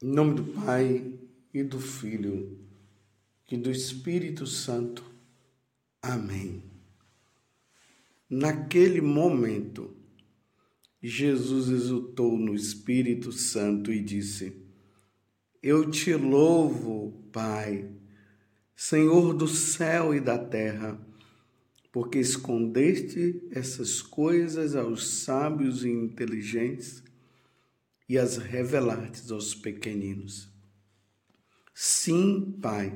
Em nome do Pai e do Filho e do Espírito Santo. Amém. Naquele momento, Jesus exultou no Espírito Santo e disse: Eu te louvo, Pai, Senhor do céu e da terra porque escondeste essas coisas aos sábios e inteligentes e as revelastes aos pequeninos. Sim, Pai,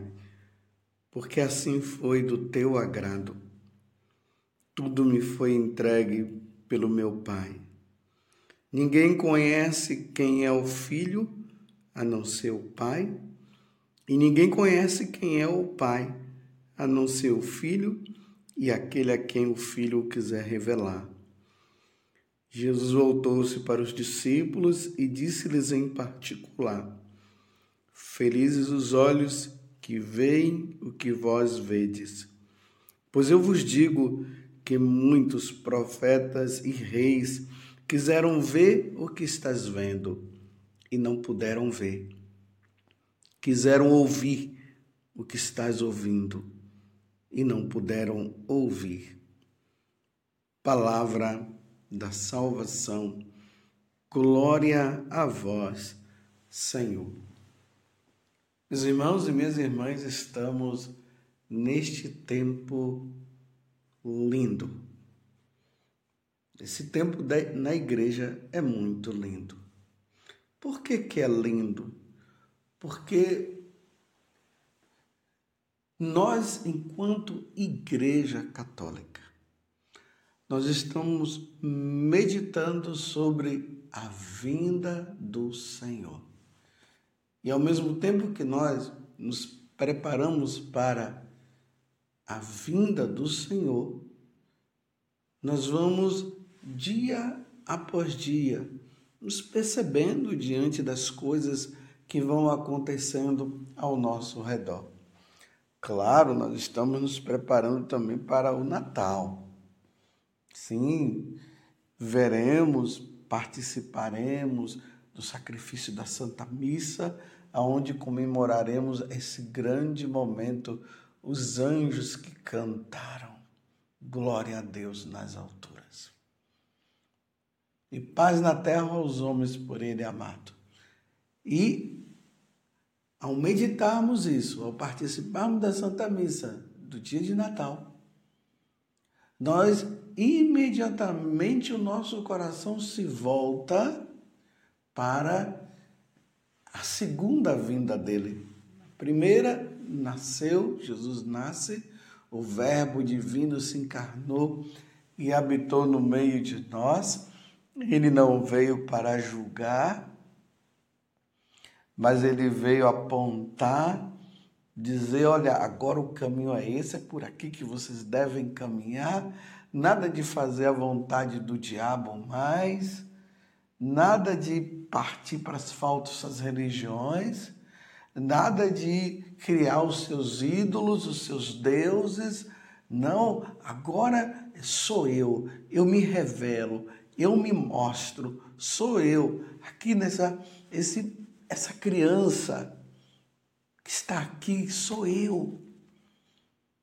porque assim foi do teu agrado. Tudo me foi entregue pelo meu Pai. Ninguém conhece quem é o Filho a não ser o Pai, e ninguém conhece quem é o Pai a não ser o Filho e aquele a quem o Filho quiser revelar. Jesus voltou-se para os discípulos e disse-lhes em particular: Felizes os olhos que veem o que vós vedes. Pois eu vos digo que muitos profetas e reis quiseram ver o que estás vendo e não puderam ver. Quiseram ouvir o que estás ouvindo e não puderam ouvir. Palavra da salvação, glória a vós, Senhor. Meus irmãos e minhas irmãs, estamos neste tempo lindo. Esse tempo na igreja é muito lindo. Por que, que é lindo? Porque nós, enquanto Igreja Católica, nós estamos meditando sobre a vinda do Senhor. E ao mesmo tempo que nós nos preparamos para a vinda do Senhor, nós vamos dia após dia nos percebendo diante das coisas que vão acontecendo ao nosso redor. Claro, nós estamos nos preparando também para o Natal. Sim, veremos, participaremos do sacrifício da Santa Missa, aonde comemoraremos esse grande momento, os anjos que cantaram. Glória a Deus nas alturas. E paz na terra aos homens por ele amado. E ao meditarmos isso, ao participarmos da Santa Missa do dia de Natal, nós imediatamente o nosso coração se volta para a segunda vinda dele. Primeira nasceu, Jesus nasce, o Verbo divino se encarnou e habitou no meio de nós. Ele não veio para julgar, mas ele veio apontar, dizer: olha, agora o caminho é esse, é por aqui que vocês devem caminhar, nada de fazer a vontade do diabo mais, nada de partir para as falsas religiões, nada de criar os seus ídolos, os seus deuses. Não, agora sou eu, eu me revelo, eu me mostro, sou eu. Aqui nessa esse essa criança que está aqui sou eu,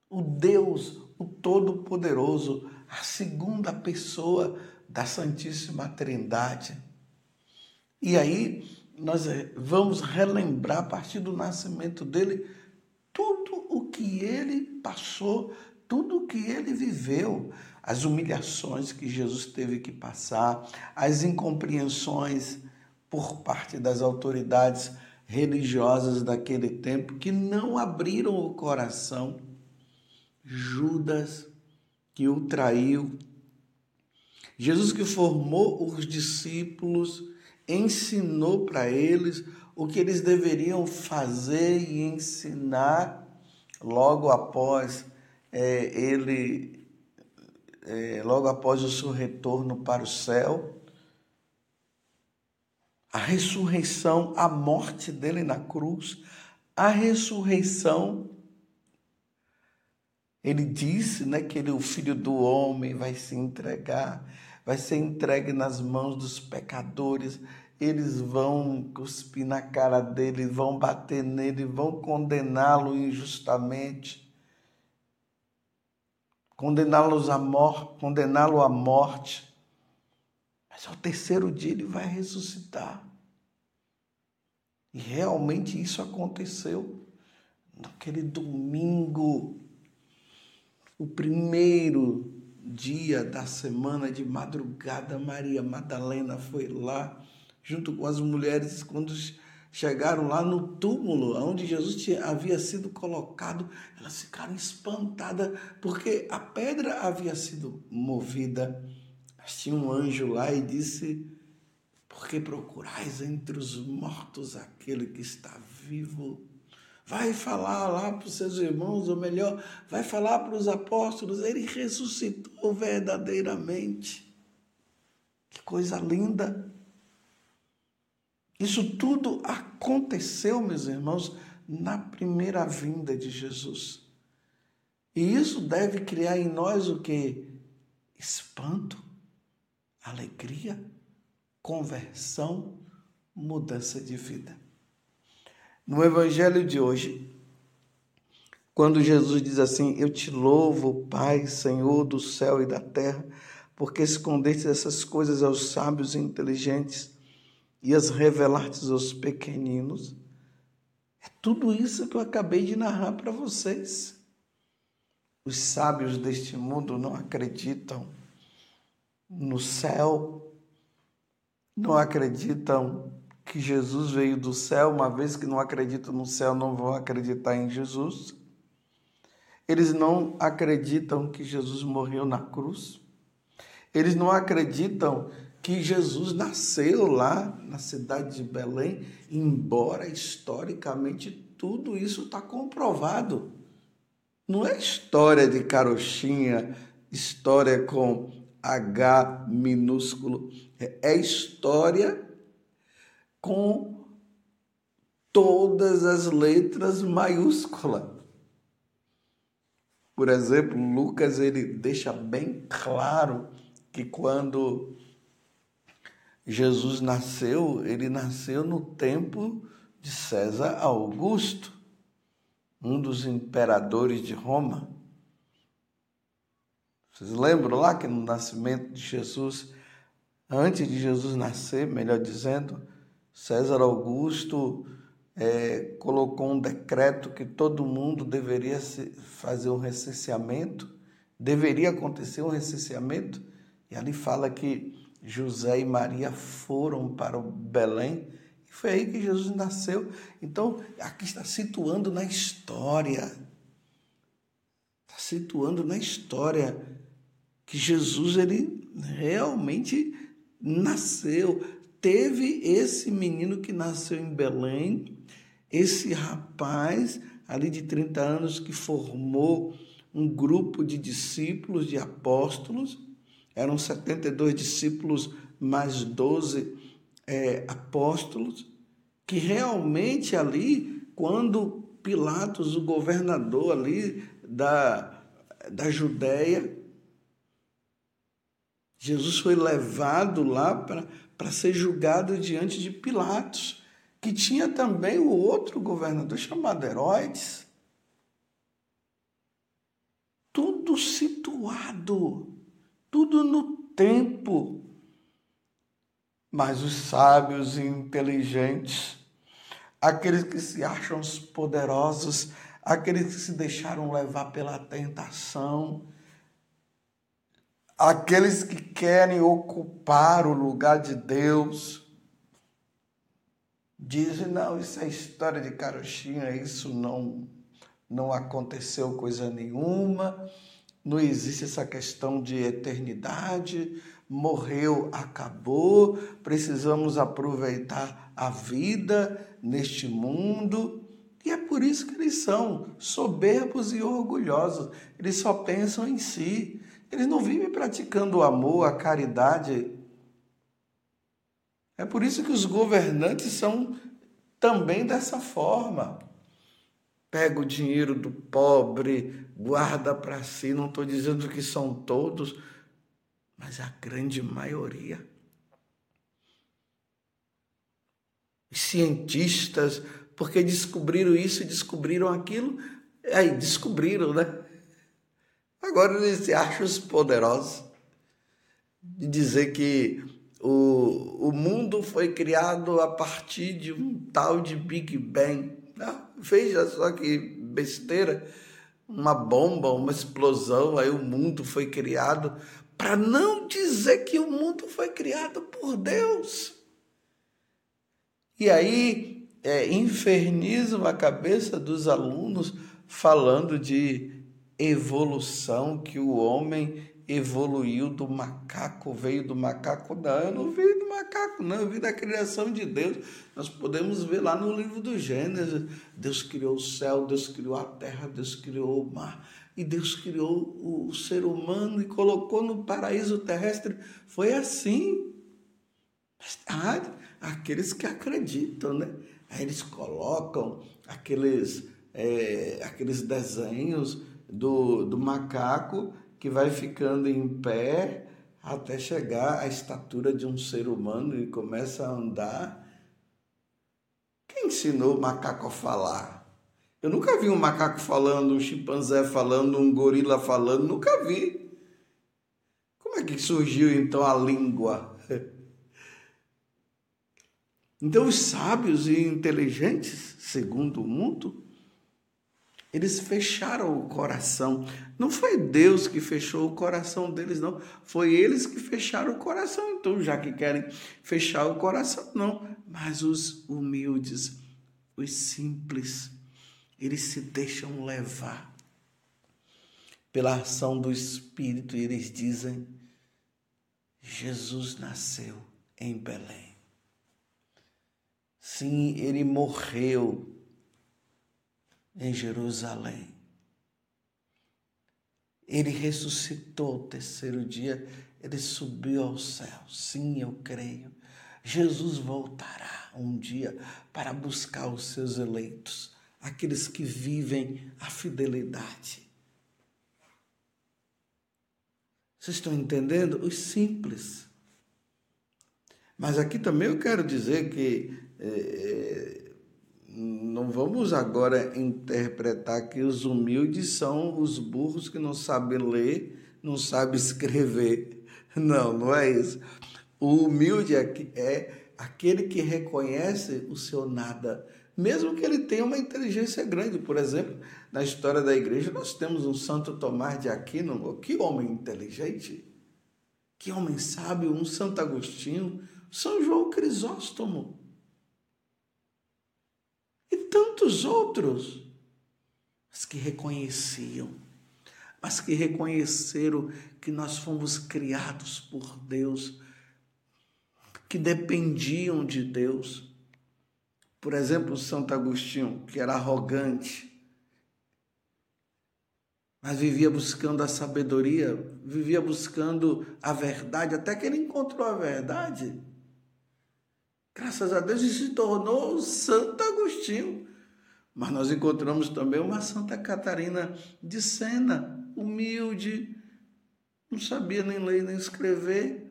o Deus, o Todo-Poderoso, a segunda pessoa da Santíssima Trindade. E aí nós vamos relembrar a partir do nascimento dele tudo o que ele passou, tudo o que ele viveu, as humilhações que Jesus teve que passar, as incompreensões por parte das autoridades religiosas daquele tempo que não abriram o coração. Judas, que o traiu. Jesus, que formou os discípulos, ensinou para eles o que eles deveriam fazer e ensinar logo após é, ele, é, logo após o seu retorno para o céu a ressurreição, a morte dele na cruz, a ressurreição. Ele disse né, que ele, o filho do homem vai se entregar, vai ser entregue nas mãos dos pecadores, eles vão cuspir na cara dele, vão bater nele, vão condená-lo injustamente, condená-los à morte, condená-lo à morte. Mas ao terceiro dia ele vai ressuscitar. E realmente isso aconteceu naquele domingo, o primeiro dia da semana de madrugada, Maria Madalena foi lá junto com as mulheres quando chegaram lá no túmulo onde Jesus tinha, havia sido colocado, elas ficaram espantadas porque a pedra havia sido movida. Mas tinha um anjo lá e disse: Por que procurais entre os mortos aquele que está vivo? Vai falar lá para os seus irmãos, ou melhor, vai falar para os apóstolos, ele ressuscitou verdadeiramente. Que coisa linda! Isso tudo aconteceu, meus irmãos, na primeira vinda de Jesus. E isso deve criar em nós o que? Espanto, alegria, conversão, mudança de vida. No Evangelho de hoje, quando Jesus diz assim: Eu te louvo, Pai, Senhor do céu e da terra, porque escondeste essas coisas aos sábios e inteligentes e as revelastes aos pequeninos. É tudo isso que eu acabei de narrar para vocês. Os sábios deste mundo não acreditam no céu, não acreditam que Jesus veio do céu, uma vez que não acreditam no céu, não vão acreditar em Jesus. Eles não acreditam que Jesus morreu na cruz. Eles não acreditam que Jesus nasceu lá na cidade de Belém, embora historicamente tudo isso está comprovado. Não é história de carochinha, história com H minúsculo, é história com todas as letras maiúsculas. Por exemplo, Lucas ele deixa bem claro que quando Jesus nasceu, ele nasceu no tempo de César Augusto, um dos imperadores de Roma. Vocês lembram lá que no nascimento de Jesus, antes de Jesus nascer, melhor dizendo, César Augusto é, colocou um decreto que todo mundo deveria fazer um recenseamento, deveria acontecer um recenseamento, e ali fala que José e Maria foram para Belém, e foi aí que Jesus nasceu. Então, aqui está situando na história, está situando na história que Jesus ele realmente nasceu, teve esse menino que nasceu em Belém, esse rapaz ali de 30 anos que formou um grupo de discípulos, de apóstolos, eram 72 discípulos mais 12 é, apóstolos, que realmente ali, quando Pilatos, o governador ali da, da Judéia, Jesus foi levado lá para para ser julgado diante de Pilatos, que tinha também o outro governador chamado Herodes. Tudo situado, tudo no tempo. Mas os sábios e inteligentes, aqueles que se acham os poderosos, aqueles que se deixaram levar pela tentação, aqueles que querem ocupar o lugar de Deus, dizem: não, isso é história de carochinha, isso não, não aconteceu coisa nenhuma, não existe essa questão de eternidade, morreu, acabou, precisamos aproveitar a vida neste mundo. E é por isso que eles são soberbos e orgulhosos. Eles só pensam em si. Eles não vivem praticando o amor, a caridade. É por isso que os governantes são também dessa forma. Pega o dinheiro do pobre, guarda para si. Não estou dizendo que são todos, mas a grande maioria. cientistas, porque descobriram isso, descobriram aquilo, aí descobriram, né? Agora eles se acham os poderosos de dizer que o, o mundo foi criado a partir de um tal de Big Bang. Não, veja só que besteira, uma bomba, uma explosão, aí o mundo foi criado, para não dizer que o mundo foi criado por Deus. E aí é, infernizam a cabeça dos alunos falando de evolução, que o homem evoluiu do macaco, veio do macaco. Não, eu não veio do macaco, não, eu vi da criação de Deus. Nós podemos ver lá no livro do Gênesis: Deus criou o céu, Deus criou a terra, Deus criou o mar. E Deus criou o ser humano e colocou no paraíso terrestre. Foi assim. Mas, ah, aqueles que acreditam, né? Aí eles colocam aqueles, é, aqueles desenhos do, do macaco que vai ficando em pé até chegar à estatura de um ser humano e começa a andar. Quem ensinou o macaco a falar? Eu nunca vi um macaco falando, um chimpanzé falando, um gorila falando, nunca vi. Como é que surgiu então a língua? Então, os sábios e inteligentes, segundo o mundo, eles fecharam o coração. Não foi Deus que fechou o coração deles, não. Foi eles que fecharam o coração. Então, já que querem fechar o coração, não. Mas os humildes, os simples, eles se deixam levar pela ação do Espírito e eles dizem: Jesus nasceu em Belém. Sim, ele morreu em Jerusalém. Ele ressuscitou o terceiro dia, ele subiu ao céu. Sim, eu creio. Jesus voltará um dia para buscar os seus eleitos, aqueles que vivem a fidelidade. Vocês estão entendendo? Os simples. Mas aqui também eu quero dizer que é, não vamos agora interpretar que os humildes são os burros que não sabem ler, não sabem escrever. Não, não é isso. O humilde é, é aquele que reconhece o seu nada, mesmo que ele tenha uma inteligência grande. Por exemplo, na história da igreja, nós temos um Santo Tomás de Aquino, que homem inteligente, que homem sábio, um Santo Agostinho, São João Crisóstomo tantos outros, mas que reconheciam, mas que reconheceram que nós fomos criados por Deus, que dependiam de Deus. Por exemplo, Santo Agostinho, que era arrogante, mas vivia buscando a sabedoria, vivia buscando a verdade, até que ele encontrou a verdade. Graças a Deus, e se tornou Santo Agostinho. Mas nós encontramos também uma Santa Catarina de Sena, humilde, não sabia nem ler nem escrever.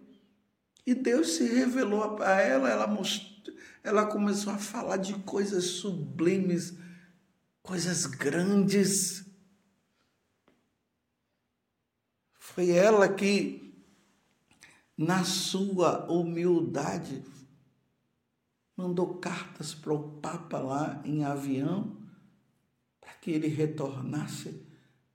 E Deus se revelou a ela, ela, ela começou a falar de coisas sublimes, coisas grandes. Foi ela que, na sua humildade, mandou cartas para o Papa lá em avião, para que ele retornasse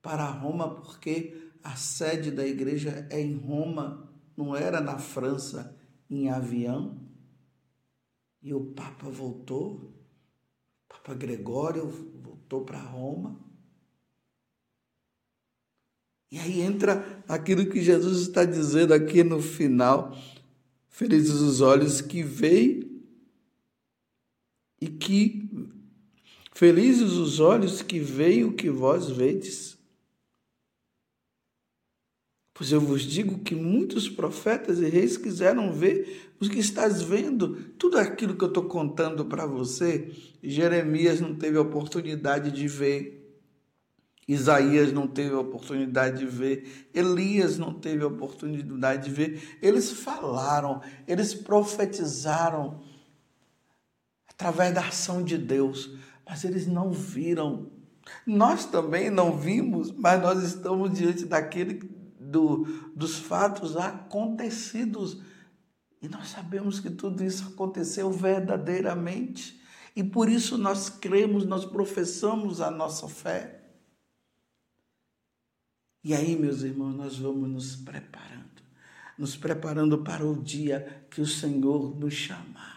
para Roma, porque a sede da igreja é em Roma, não era na França, em avião. E o Papa voltou, o Papa Gregório voltou para Roma. E aí entra aquilo que Jesus está dizendo aqui no final. Felizes os olhos que veem e que felizes os olhos que veem o que vós vedes. Pois eu vos digo que muitos profetas e reis quiseram ver o que estás vendo, tudo aquilo que eu estou contando para você. Jeremias não teve oportunidade de ver, Isaías não teve oportunidade de ver, Elias não teve oportunidade de ver. Eles falaram, eles profetizaram através da ação de Deus, mas eles não viram. Nós também não vimos, mas nós estamos diante daquele do, dos fatos acontecidos. E nós sabemos que tudo isso aconteceu verdadeiramente. E por isso nós cremos, nós professamos a nossa fé. E aí, meus irmãos, nós vamos nos preparando, nos preparando para o dia que o Senhor nos chamar.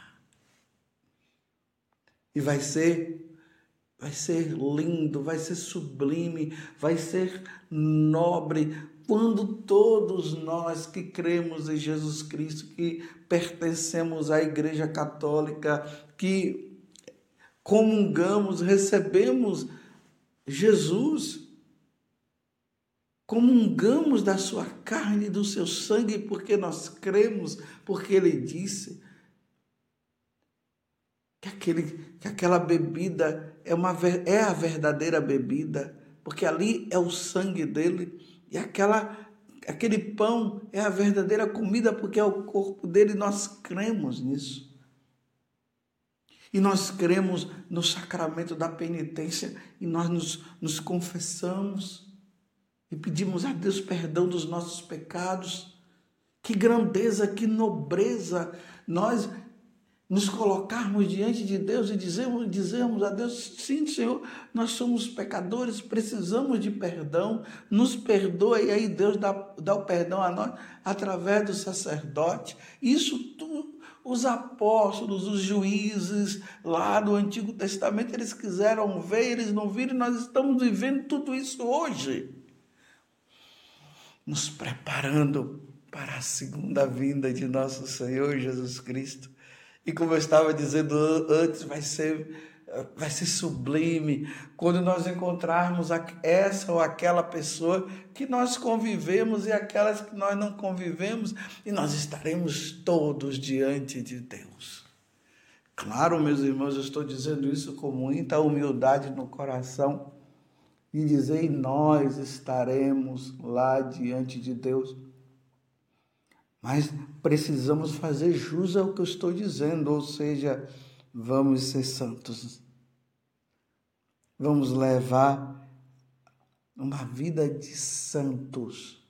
E vai ser vai ser lindo, vai ser sublime, vai ser nobre. Quando todos nós que cremos em Jesus Cristo, que pertencemos à Igreja Católica, que comungamos, recebemos Jesus, comungamos da sua carne e do seu sangue, porque nós cremos, porque ele disse que, aquele, que aquela bebida é, uma, é a verdadeira bebida, porque ali é o sangue dele, e aquela, aquele pão é a verdadeira comida, porque é o corpo dele, nós cremos nisso. E nós cremos no sacramento da penitência e nós nos, nos confessamos e pedimos a Deus perdão dos nossos pecados. Que grandeza, que nobreza nós nos colocarmos diante de Deus e dizermos, dizermos a Deus: sim, Senhor, nós somos pecadores, precisamos de perdão, nos perdoa, e aí Deus dá, dá o perdão a nós através do sacerdote. Isso tudo os apóstolos, os juízes lá do Antigo Testamento, eles quiseram ver, eles não viram, nós estamos vivendo tudo isso hoje. Nos preparando para a segunda vinda de nosso Senhor Jesus Cristo. E como eu estava dizendo antes, vai ser vai ser sublime quando nós encontrarmos essa ou aquela pessoa que nós convivemos e aquelas que nós não convivemos, e nós estaremos todos diante de Deus. Claro, meus irmãos, eu estou dizendo isso com muita humildade no coração e dizer, e nós estaremos lá diante de Deus. Mas precisamos fazer jus ao que eu estou dizendo, ou seja, vamos ser santos. Vamos levar uma vida de santos.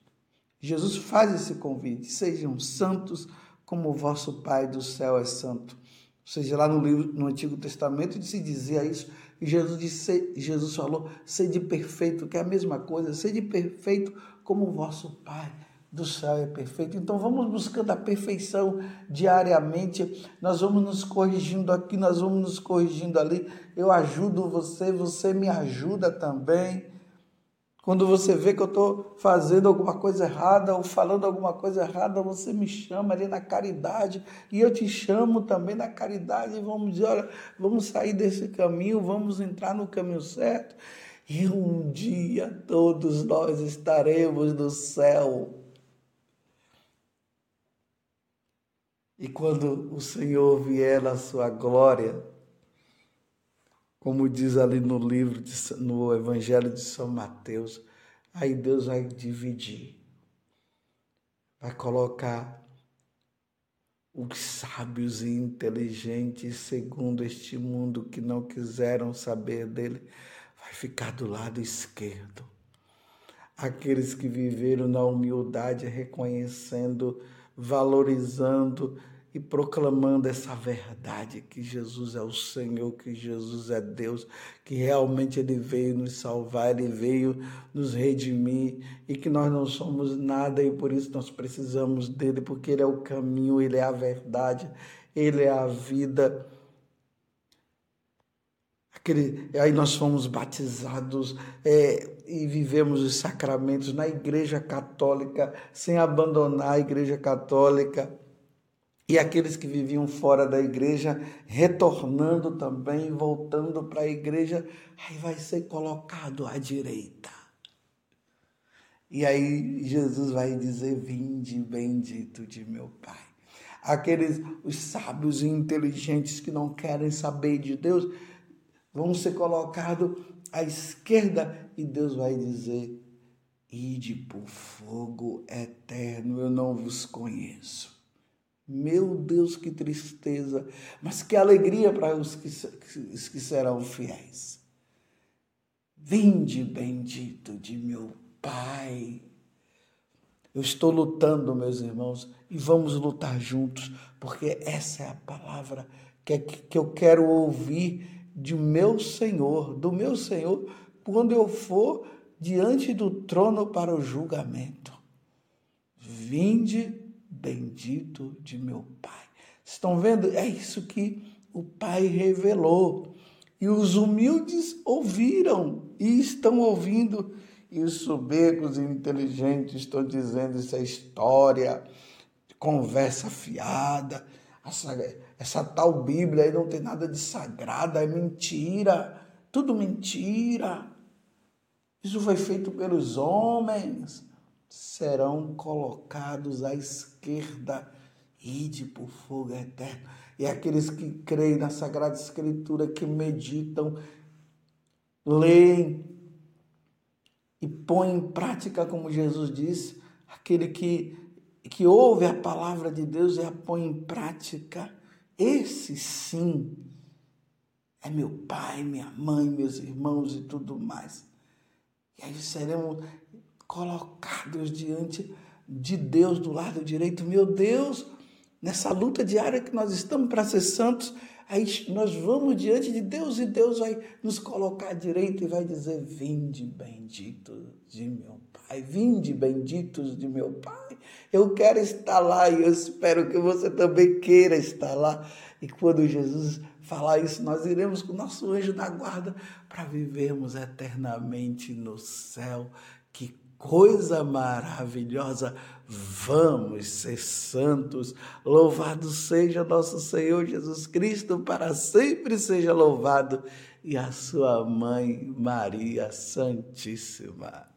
Jesus faz esse convite: sejam santos como o vosso Pai do céu é santo. Ou seja, lá no livro, no Antigo Testamento se dizia isso. Jesus disse, Jesus falou: sede perfeito, que é a mesma coisa, sede perfeito como o vosso Pai do céu é perfeito. Então vamos buscando a perfeição diariamente. Nós vamos nos corrigindo aqui, nós vamos nos corrigindo ali. Eu ajudo você, você me ajuda também. Quando você vê que eu estou fazendo alguma coisa errada ou falando alguma coisa errada, você me chama ali na caridade e eu te chamo também na caridade e vamos dizer, olha, vamos sair desse caminho, vamos entrar no caminho certo e um dia todos nós estaremos no céu. E quando o Senhor vier na sua glória, como diz ali no livro, de, no Evangelho de São Mateus, aí Deus vai dividir, vai colocar os sábios e inteligentes, segundo este mundo, que não quiseram saber dele, vai ficar do lado esquerdo. Aqueles que viveram na humildade, reconhecendo valorizando e proclamando essa verdade que Jesus é o Senhor, que Jesus é Deus, que realmente Ele veio nos salvar, Ele veio nos redimir e que nós não somos nada e por isso nós precisamos dele, porque Ele é o caminho, Ele é a verdade, Ele é a vida. Aquele, aí nós fomos batizados é, e vivemos os sacramentos na Igreja Católica, sem abandonar a Igreja Católica. E aqueles que viviam fora da igreja, retornando também, voltando para a igreja, aí vai ser colocado à direita. E aí Jesus vai dizer: Vinde, bendito de meu Pai. Aqueles, os sábios e inteligentes que não querem saber de Deus, vão ser colocados à esquerda e Deus vai dizer: Ide por fogo eterno, eu não vos conheço. Meu Deus, que tristeza, mas que alegria para os que, os que serão fiéis. Vinde, bendito de meu Pai. Eu estou lutando, meus irmãos, e vamos lutar juntos, porque essa é a palavra que, que eu quero ouvir de meu Senhor, do meu Senhor, quando eu for diante do trono para o julgamento. Vinde, bendito de meu Pai. Estão vendo? É isso que o Pai revelou. E os humildes ouviram e estão ouvindo, e os soberbos e inteligentes estão dizendo isso é história, conversa fiada, essa, essa tal Bíblia aí não tem nada de sagrada, é mentira, tudo mentira. Isso foi feito pelos homens. Serão colocados à esquerda, ide por fogo eterno. E aqueles que creem na Sagrada Escritura, que meditam, leem e põem em prática, como Jesus disse, aquele que, que ouve a palavra de Deus e a põe em prática, esse sim é meu pai, minha mãe, meus irmãos e tudo mais. E aí seremos colocados diante de Deus do lado direito. Meu Deus, nessa luta diária que nós estamos para ser santos, aí nós vamos diante de Deus e Deus vai nos colocar direito e vai dizer: Vinde, bendito de meu Pai, vinde, benditos de meu Pai. Eu quero estar lá e eu espero que você também queira estar lá. E quando Jesus falar isso, nós iremos com o nosso anjo da guarda para vivermos eternamente no céu. Que coisa maravilhosa! Vamos ser santos. Louvado seja nosso Senhor Jesus Cristo, para sempre seja louvado, e a sua mãe Maria Santíssima.